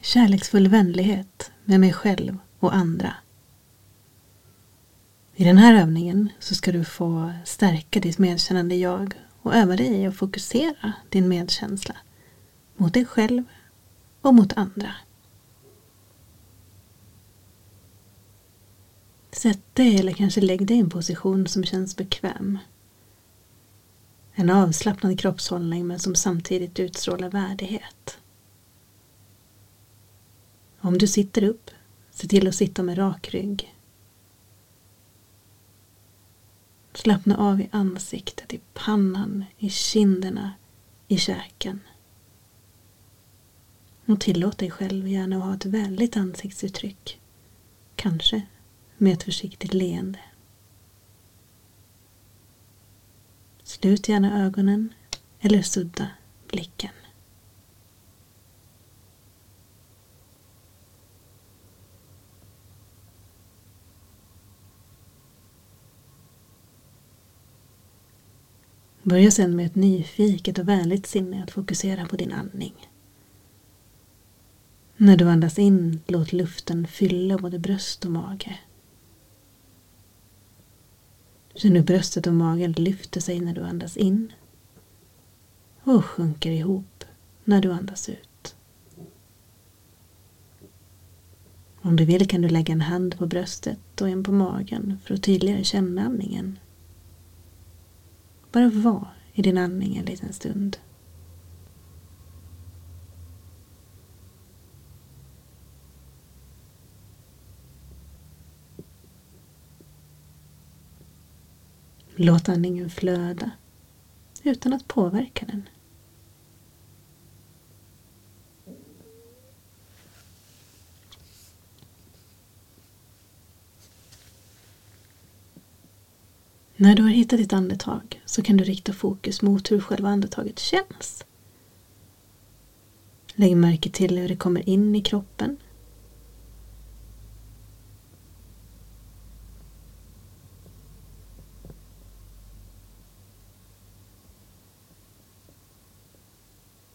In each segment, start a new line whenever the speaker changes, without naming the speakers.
kärleksfull vänlighet med mig själv och andra. I den här övningen så ska du få stärka ditt medkännande jag och öva dig i att fokusera din medkänsla mot dig själv och mot andra. Sätt dig eller kanske lägg dig i en position som känns bekväm. En avslappnad kroppshållning men som samtidigt utstrålar värdighet. Om du sitter upp, se till att sitta med rak rygg. Slappna av i ansiktet, i pannan, i kinderna, i käken. Och tillåt dig själv gärna att ha ett vänligt ansiktsuttryck. Kanske med ett försiktigt leende. Slut gärna ögonen eller sudda blicken. Börja sedan med ett nyfiket och vänligt sinne att fokusera på din andning. När du andas in, låt luften fylla både bröst och mage. Känn hur bröstet och magen lyfter sig när du andas in och sjunker ihop när du andas ut. Om du vill kan du lägga en hand på bröstet och en på magen för att tydligare känna andningen. Bara var i din andning en liten stund. Låt andningen flöda utan att påverka den. När du har hittat ditt andetag så kan du rikta fokus mot hur själva andetaget känns. Lägg märke till hur det kommer in i kroppen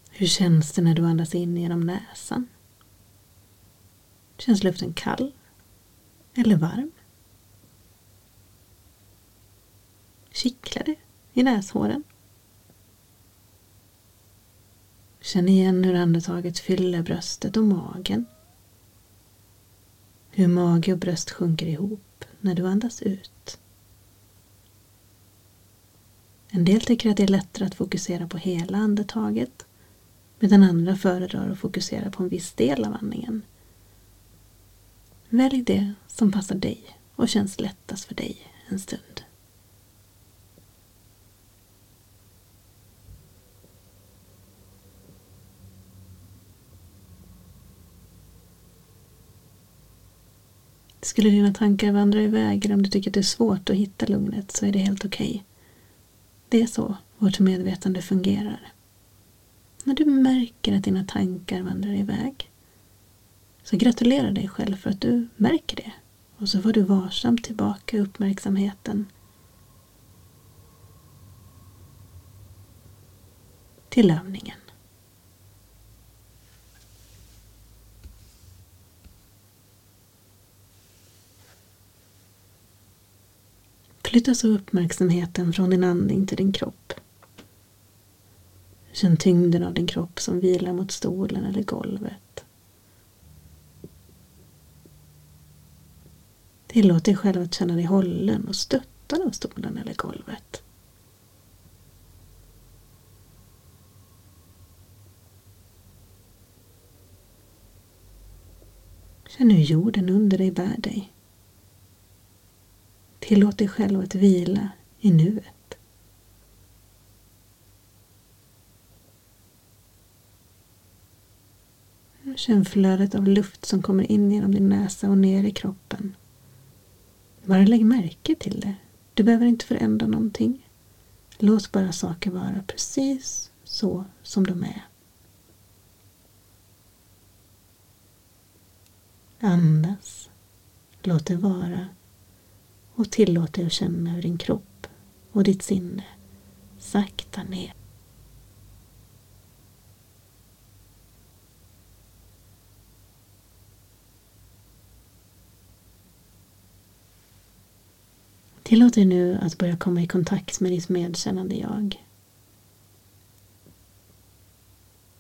Hur känns det när du andas in genom näsan? Känns luften kall eller varm? Kittlar det i näshåren? Känn igen hur andetaget fyller bröstet och magen. Hur mage och bröst sjunker ihop när du andas ut. En del tycker att det är lättare att fokusera på hela andetaget medan andra föredrar att fokusera på en viss del av andningen. Välj det som passar dig och känns lättast för dig en stund. Skulle dina tankar vandra iväg eller om du tycker att det är svårt att hitta lugnet så är det helt okej. Okay. Det är så vårt medvetande fungerar. När du märker att dina tankar vandrar iväg så gratulera dig själv för att du märker det. Och så får du varsamt tillbaka uppmärksamheten till övningen. Flytta så uppmärksamheten från din andning till din kropp. Känn tyngden av din kropp som vilar mot stolen eller golvet. Tillåt dig själv att känna dig hållen och stöttad av stolen eller golvet. Känn hur jorden under dig bär dig. Tillåt dig själv att vila i nuet. Känn flödet av luft som kommer in genom din näsa och ner i kroppen. Bara lägg märke till det. Du behöver inte förändra någonting. Låt bara saker vara precis så som de är. Andas. Låt det vara och tillåt dig att känna hur din kropp och ditt sinne sakta ner. Tillåt dig nu att börja komma i kontakt med ditt medkännande jag.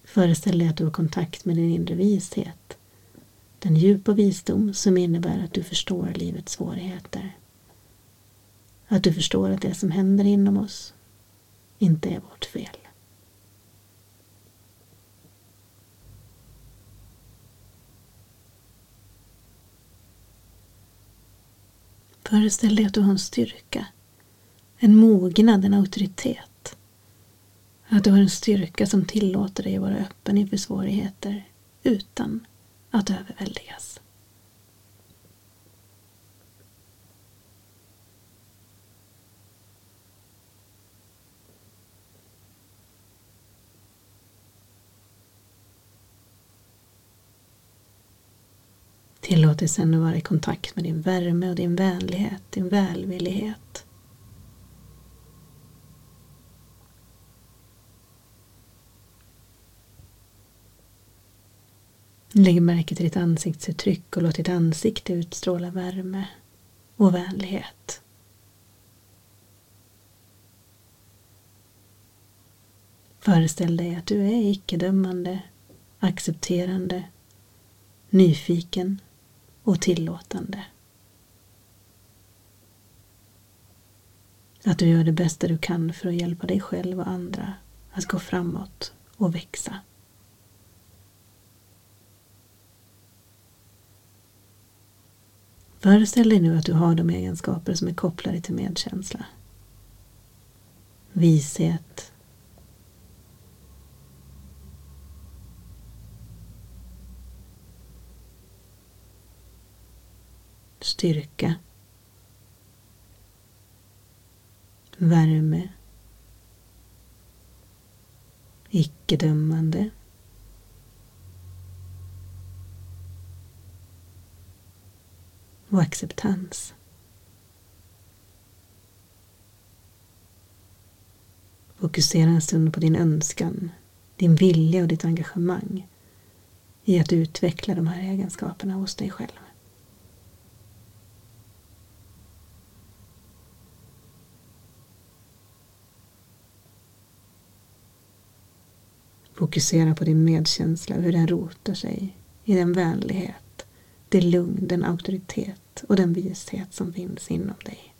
Föreställ dig att du har kontakt med din inre vishet, den djupa visdom som innebär att du förstår livets svårigheter. Att du förstår att det som händer inom oss inte är vårt fel. Föreställ dig att du har en styrka, en mognad, en auktoritet. Att du har en styrka som tillåter dig att vara öppen inför svårigheter utan att överväldigas. Tillåt dig sedan att vara i kontakt med din värme och din vänlighet, din välvillighet. Lägg märke till ditt ansiktsuttryck och låt ditt ansikte utstråla värme och vänlighet. Föreställ dig att du är icke-dömande, accepterande, nyfiken och tillåtande. Att du gör det bästa du kan för att hjälpa dig själv och andra att gå framåt och växa. Föreställ dig nu att du har de egenskaper som är kopplade till medkänsla. Vishet, styrka, värme, icke-dömande, och acceptans. Fokusera en stund på din önskan, din vilja och ditt engagemang i att utveckla de här egenskaperna hos dig själv. Fokusera på din medkänsla, hur den rotar sig i den vänlighet, det lugn, den auktoritet och den vishet som finns inom dig.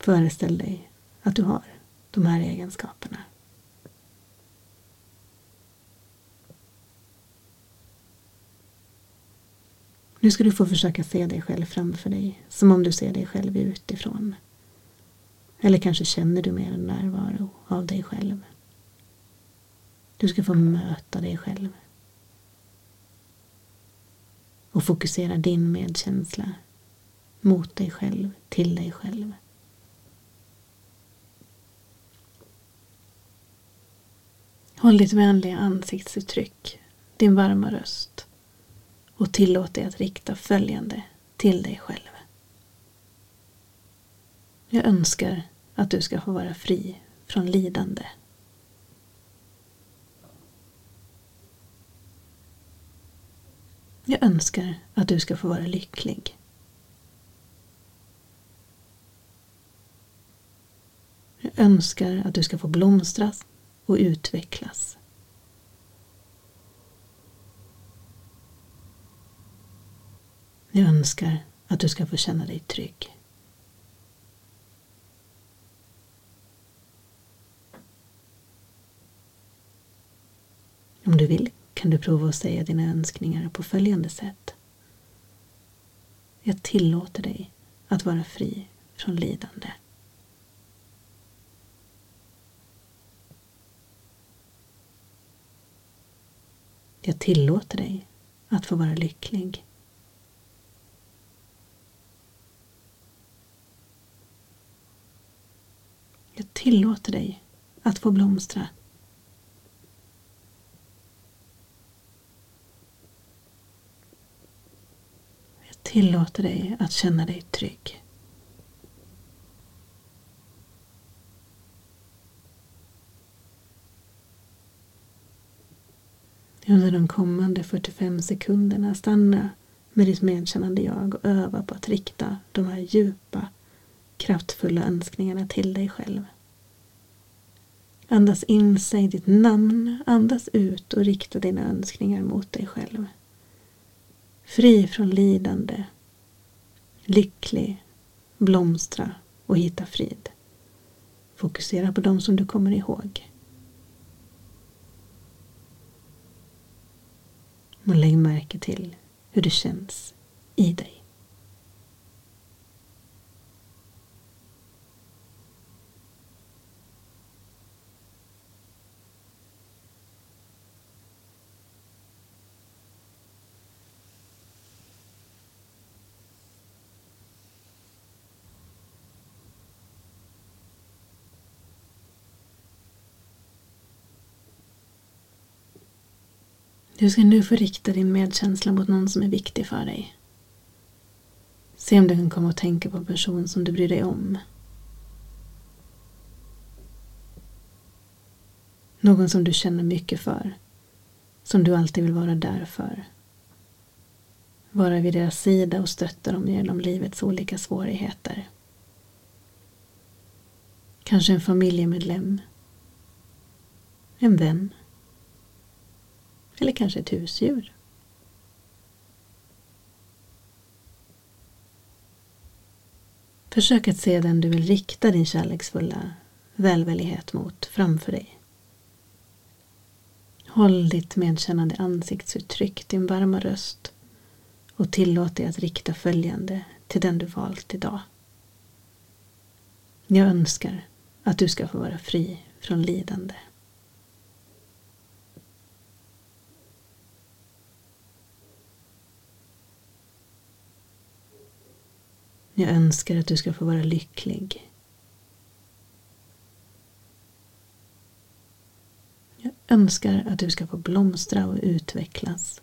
Föreställ dig att du har de här egenskaperna. Nu ska du få försöka se dig själv framför dig, som om du ser dig själv utifrån. Eller kanske känner du mer en närvaro av dig själv. Du ska få möta dig själv. Och fokusera din medkänsla mot dig själv, till dig själv. Håll ditt vänliga ansiktsuttryck, din varma röst och tillåt dig att rikta följande till dig själv. Jag önskar att du ska få vara fri från lidande. Jag önskar att du ska få vara lycklig. Jag önskar att du ska få blomstras och utvecklas. Jag önskar att du ska få känna dig trygg. Vill kan du prova att säga dina önskningar på följande sätt. Jag tillåter dig att vara fri från lidande. Jag tillåter dig att få vara lycklig. Jag tillåter dig att få blomstra tillåter dig att känna dig trygg. Under de kommande 45 sekunderna stanna med ditt medkännande jag och öva på att rikta de här djupa, kraftfulla önskningarna till dig själv. Andas in, säg ditt namn, andas ut och rikta dina önskningar mot dig själv. Fri från lidande, lycklig, blomstra och hitta frid. Fokusera på dem som du kommer ihåg. Och lägg märke till hur det känns i dig. Du ska nu få rikta din medkänsla mot någon som är viktig för dig. Se om du kan komma att tänka på en person som du bryr dig om. Någon som du känner mycket för. Som du alltid vill vara där för. Vara vid deras sida och stötta dem genom livets olika svårigheter. Kanske en familjemedlem. En vän. Eller kanske ett husdjur. Försök att se den du vill rikta din kärleksfulla välvillighet mot framför dig. Håll ditt medkännande ansiktsuttryck, din varma röst och tillåt dig att rikta följande till den du valt idag. Jag önskar att du ska få vara fri från lidande. Jag önskar att du ska få vara lycklig. Jag önskar att du ska få blomstra och utvecklas.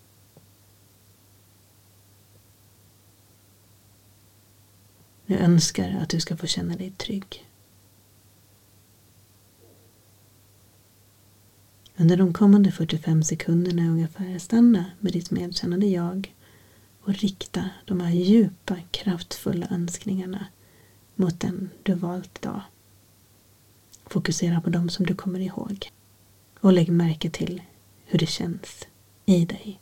Jag önskar att du ska få känna dig trygg. Under de kommande 45 sekunderna ungefär stanna med ditt medkännande jag och rikta de här djupa, kraftfulla önskningarna mot den du valt idag. Fokusera på dem som du kommer ihåg och lägg märke till hur det känns i dig.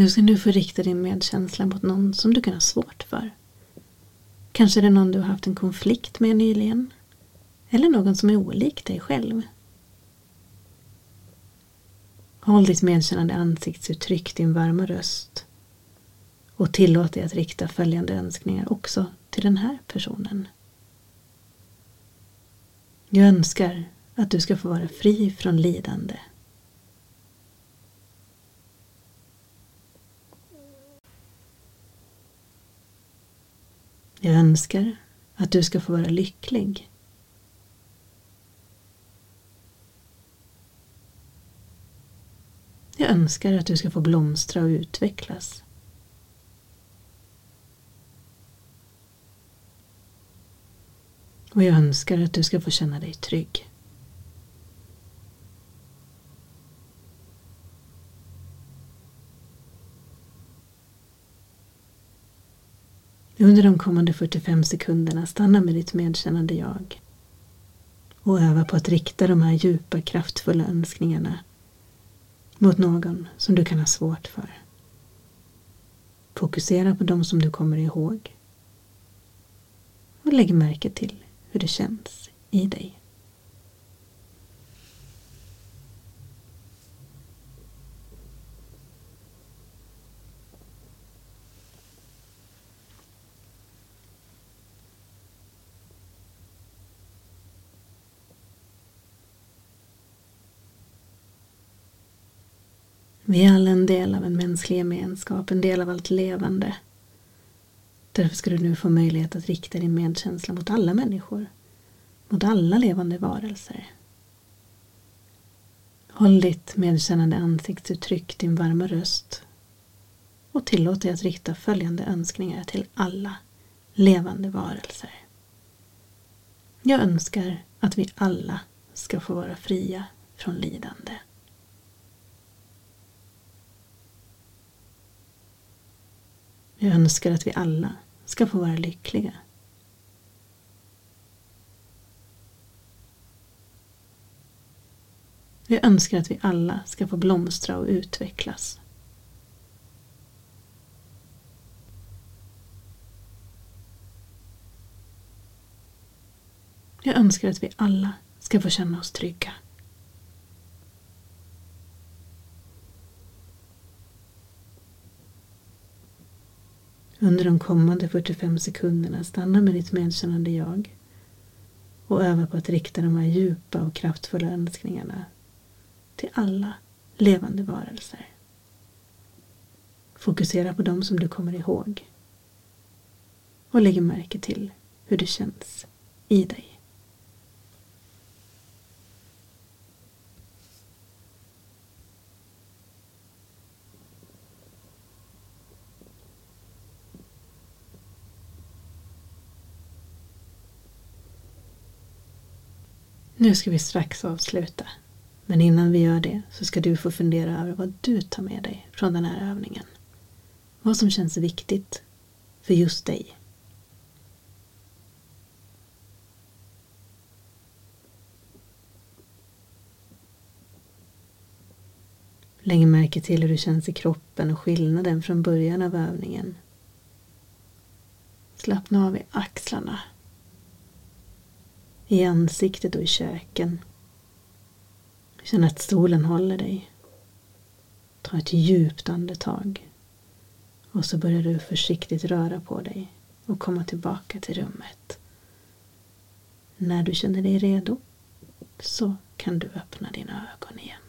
Du ska nu få rikta din medkänsla mot någon som du kan ha svårt för. Kanske är det någon du har haft en konflikt med nyligen. Eller någon som är olik dig själv. Håll ditt medkännande ansiktsuttryck, din varma röst och tillåt dig att rikta följande önskningar också till den här personen. Jag önskar att du ska få vara fri från lidande. Jag önskar att du ska få vara lycklig. Jag önskar att du ska få blomstra och utvecklas. Och jag önskar att du ska få känna dig trygg. Under de kommande 45 sekunderna stanna med ditt medkännande jag och öva på att rikta de här djupa kraftfulla önskningarna mot någon som du kan ha svårt för. Fokusera på dem som du kommer ihåg och lägg märke till hur det känns i dig. Vi är alla en del av en mänsklig gemenskap, en del av allt levande. Därför ska du nu få möjlighet att rikta din medkänsla mot alla människor. Mot alla levande varelser. Håll ditt medkännande ansiktsuttryck, din varma röst och tillåt dig att rikta följande önskningar till alla levande varelser. Jag önskar att vi alla ska få vara fria från lidande. Jag önskar att vi alla ska få vara lyckliga. Jag önskar att vi alla ska få blomstra och utvecklas. Jag önskar att vi alla ska få känna oss trygga. Under de kommande 45 sekunderna stanna med ditt medkännande jag och öva på att rikta de här djupa och kraftfulla önskningarna till alla levande varelser. Fokusera på dem som du kommer ihåg och lägg märke till hur det känns i dig. Nu ska vi strax avsluta. Men innan vi gör det så ska du få fundera över vad du tar med dig från den här övningen. Vad som känns viktigt för just dig. Lägg märke till hur det känns i kroppen och skillnaden från början av övningen. Slappna av i axlarna i ansiktet och i käken. Känn att stolen håller dig. Ta ett djupt andetag. Och så börjar du försiktigt röra på dig och komma tillbaka till rummet. När du känner dig redo så kan du öppna dina ögon igen.